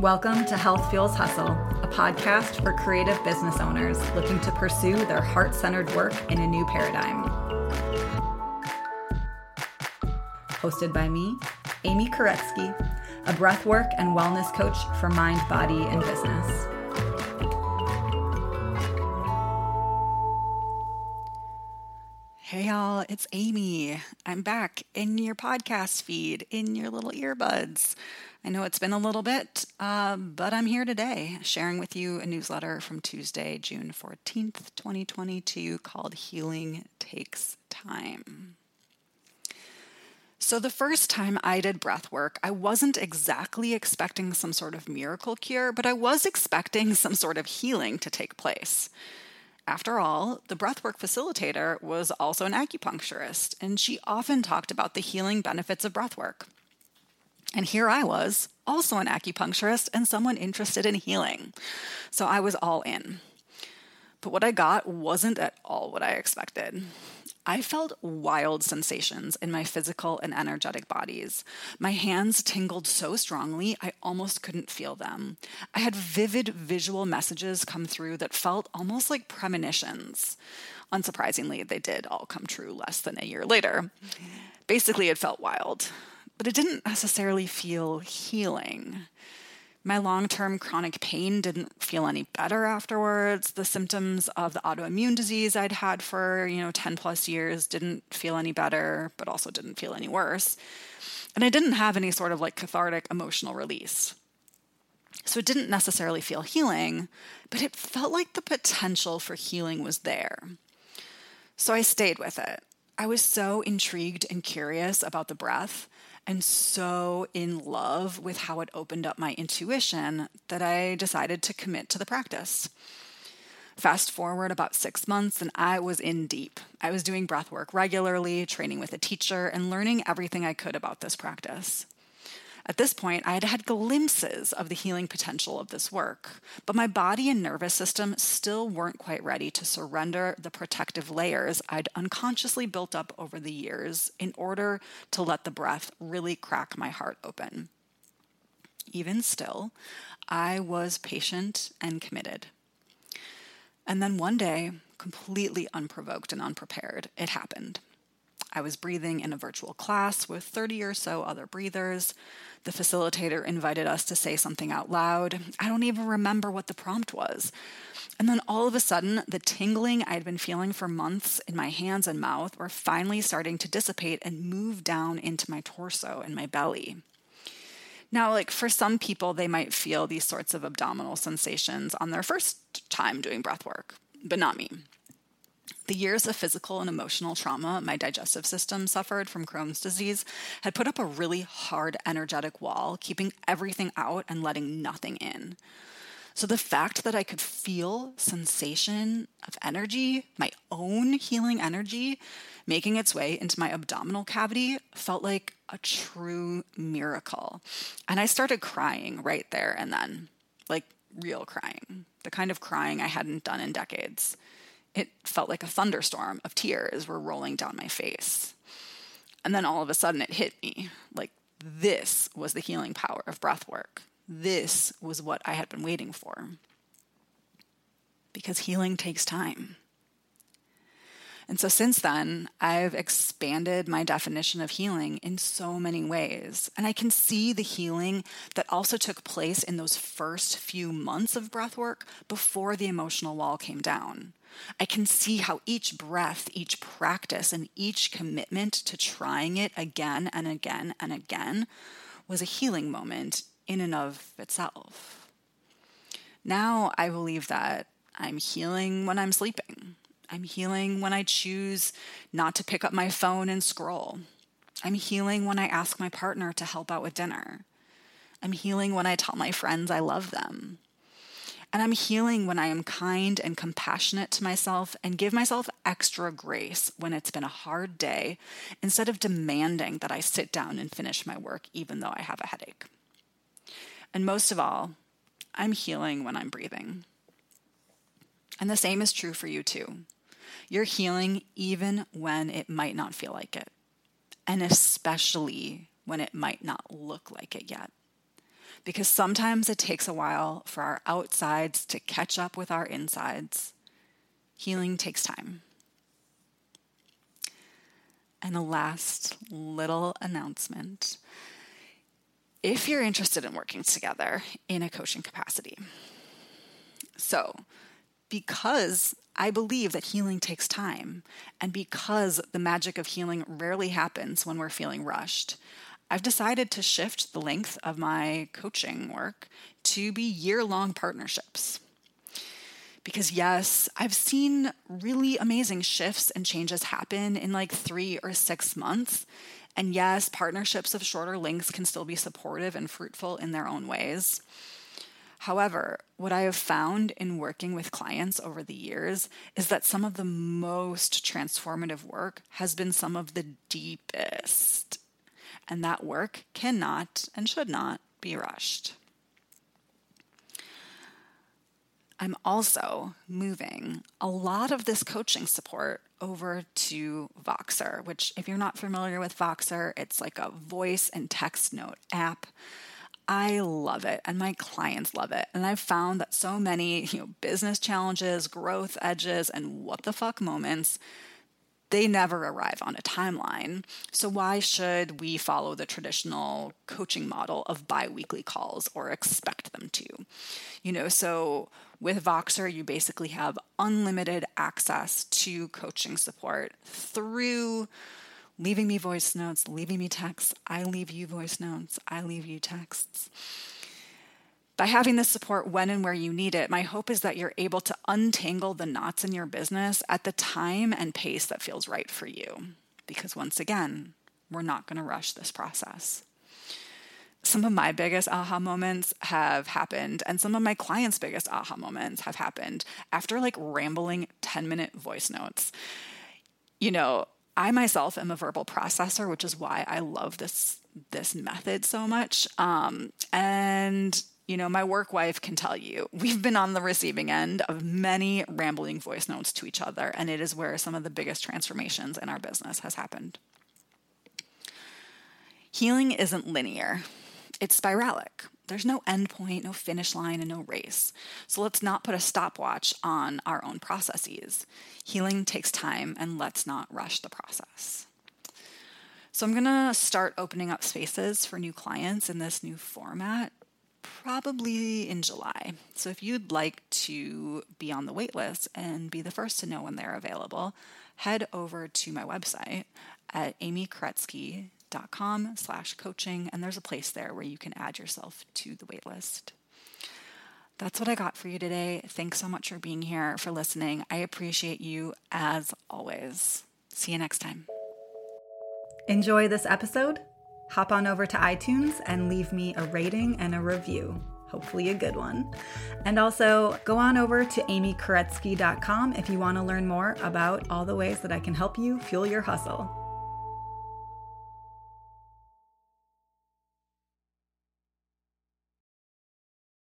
Welcome to Health Fuels Hustle, a podcast for creative business owners looking to pursue their heart centered work in a new paradigm. Hosted by me, Amy Koretsky, a breathwork and wellness coach for mind, body, and business. Hey, y'all, it's Amy. I'm back in your podcast feed, in your little earbuds. I know it's been a little bit, uh, but I'm here today sharing with you a newsletter from Tuesday, June 14th, 2022, called Healing Takes Time. So, the first time I did breath work, I wasn't exactly expecting some sort of miracle cure, but I was expecting some sort of healing to take place. After all, the breathwork facilitator was also an acupuncturist, and she often talked about the healing benefits of breathwork. And here I was, also an acupuncturist and someone interested in healing. So I was all in. But what I got wasn't at all what I expected. I felt wild sensations in my physical and energetic bodies. My hands tingled so strongly, I almost couldn't feel them. I had vivid visual messages come through that felt almost like premonitions. Unsurprisingly, they did all come true less than a year later. Basically, it felt wild but it didn't necessarily feel healing. My long term chronic pain didn't feel any better afterwards. The symptoms of the autoimmune disease I'd had for, you know, 10 plus years didn't feel any better, but also didn't feel any worse. And I didn't have any sort of like cathartic emotional release. So it didn't necessarily feel healing, but it felt like the potential for healing was there. So I stayed with it. I was so intrigued and curious about the breath and so in love with how it opened up my intuition that I decided to commit to the practice. Fast forward about six months, and I was in deep. I was doing breath work regularly, training with a teacher, and learning everything I could about this practice. At this point, I had had glimpses of the healing potential of this work, but my body and nervous system still weren't quite ready to surrender the protective layers I'd unconsciously built up over the years in order to let the breath really crack my heart open. Even still, I was patient and committed. And then one day, completely unprovoked and unprepared, it happened. I was breathing in a virtual class with 30 or so other breathers. The facilitator invited us to say something out loud. I don't even remember what the prompt was. And then all of a sudden, the tingling I'd been feeling for months in my hands and mouth were finally starting to dissipate and move down into my torso and my belly. Now, like for some people, they might feel these sorts of abdominal sensations on their first time doing breath work, but not me. The years of physical and emotional trauma my digestive system suffered from Crohn's disease had put up a really hard energetic wall, keeping everything out and letting nothing in. So the fact that I could feel sensation of energy, my own healing energy, making its way into my abdominal cavity felt like a true miracle. And I started crying right there and then, like real crying, the kind of crying I hadn't done in decades. It felt like a thunderstorm of tears were rolling down my face. And then all of a sudden it hit me like this was the healing power of breath work. This was what I had been waiting for. Because healing takes time. And so since then, I've expanded my definition of healing in so many ways. And I can see the healing that also took place in those first few months of breath work before the emotional wall came down. I can see how each breath, each practice, and each commitment to trying it again and again and again was a healing moment in and of itself. Now I believe that I'm healing when I'm sleeping. I'm healing when I choose not to pick up my phone and scroll. I'm healing when I ask my partner to help out with dinner. I'm healing when I tell my friends I love them. And I'm healing when I am kind and compassionate to myself and give myself extra grace when it's been a hard day instead of demanding that I sit down and finish my work even though I have a headache. And most of all, I'm healing when I'm breathing. And the same is true for you too. You're healing even when it might not feel like it, and especially when it might not look like it yet. because sometimes it takes a while for our outsides to catch up with our insides. Healing takes time. And a last little announcement. If you're interested in working together in a coaching capacity, so because I believe that healing takes time, and because the magic of healing rarely happens when we're feeling rushed, I've decided to shift the length of my coaching work to be year long partnerships. Because, yes, I've seen really amazing shifts and changes happen in like three or six months. And yes, partnerships of shorter lengths can still be supportive and fruitful in their own ways. However, what I have found in working with clients over the years is that some of the most transformative work has been some of the deepest. And that work cannot and should not be rushed. I'm also moving a lot of this coaching support over to Voxer, which, if you're not familiar with Voxer, it's like a voice and text note app I love it and my clients love it. And I've found that so many, you know, business challenges, growth edges, and what the fuck moments, they never arrive on a timeline. So why should we follow the traditional coaching model of bi-weekly calls or expect them to? You know, so with Voxer, you basically have unlimited access to coaching support through leaving me voice notes, leaving me texts. I leave you voice notes, I leave you texts. By having this support when and where you need it, my hope is that you're able to untangle the knots in your business at the time and pace that feels right for you. Because once again, we're not going to rush this process. Some of my biggest aha moments have happened, and some of my clients' biggest aha moments have happened after like rambling 10 minute voice notes. You know, I myself am a verbal processor, which is why I love this this method so much. Um, and you know, my work wife can tell you we've been on the receiving end of many rambling voice notes to each other, and it is where some of the biggest transformations in our business has happened. Healing isn't linear, it's spiralic. There's no end point, no finish line, and no race. So let's not put a stopwatch on our own processes. Healing takes time, and let's not rush the process. So I'm going to start opening up spaces for new clients in this new format probably in July. So if you'd like to be on the waitlist and be the first to know when they're available, head over to my website at amykoretsky.com com slash coaching, and there's a place there where you can add yourself to the waitlist. That's what I got for you today. Thanks so much for being here, for listening. I appreciate you as always. See you next time. Enjoy this episode? Hop on over to iTunes and leave me a rating and a review hopefully a good one. And also go on over to amykoretsky.com if you want to learn more about all the ways that I can help you fuel your hustle.